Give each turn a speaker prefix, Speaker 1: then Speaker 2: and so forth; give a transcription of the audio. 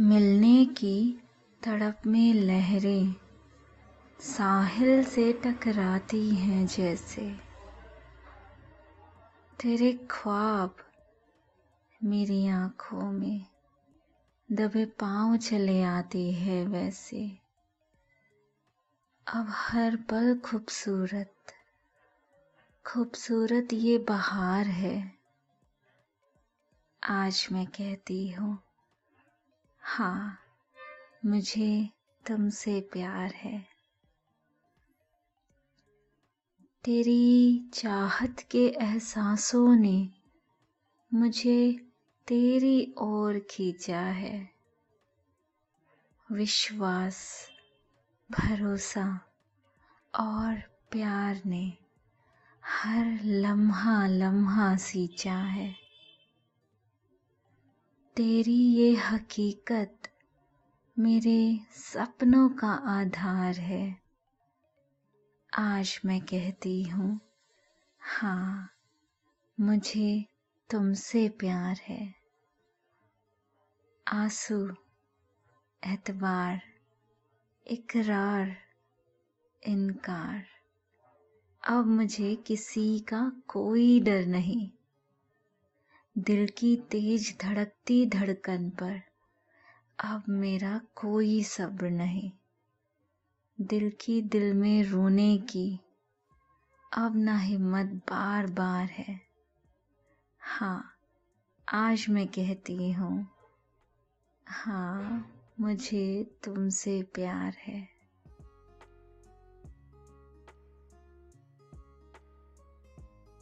Speaker 1: मिलने की तड़प में लहरें साहिल से टकराती हैं जैसे। तेरे ख्वाब मेरी आँखों में दबे पाँव चले आते हैं वैसे। अब हर पल खूबसूरत खूबसूरत ये बहार है। आज मैं कहती हूँ हाँ मुझे तुमसे प्यार है। तेरी चाहत के एहसासों ने मुझे तेरी ओर खींचा है। विश्वास, भरोसा और प्यार ने हर लम्हा लम्हा सींचा है। तेरी ये हकीकत मेरे सपनों का आधार है। आज मैं कहती हूँ हाँ मुझे तुमसे प्यार है। आँसू, एतबार, इकरार, इनकार। अब मुझे किसी का कोई डर नहीं। दिल की तेज धड़कती धड़कन पर। अब मेरा कोई सब्र नहीं। दिल की दिल में रोने की। अब ना हिम्मत बार बार है। हाँ आज मैं कहती हूँ हाँ मुझे तुमसे प्यार है।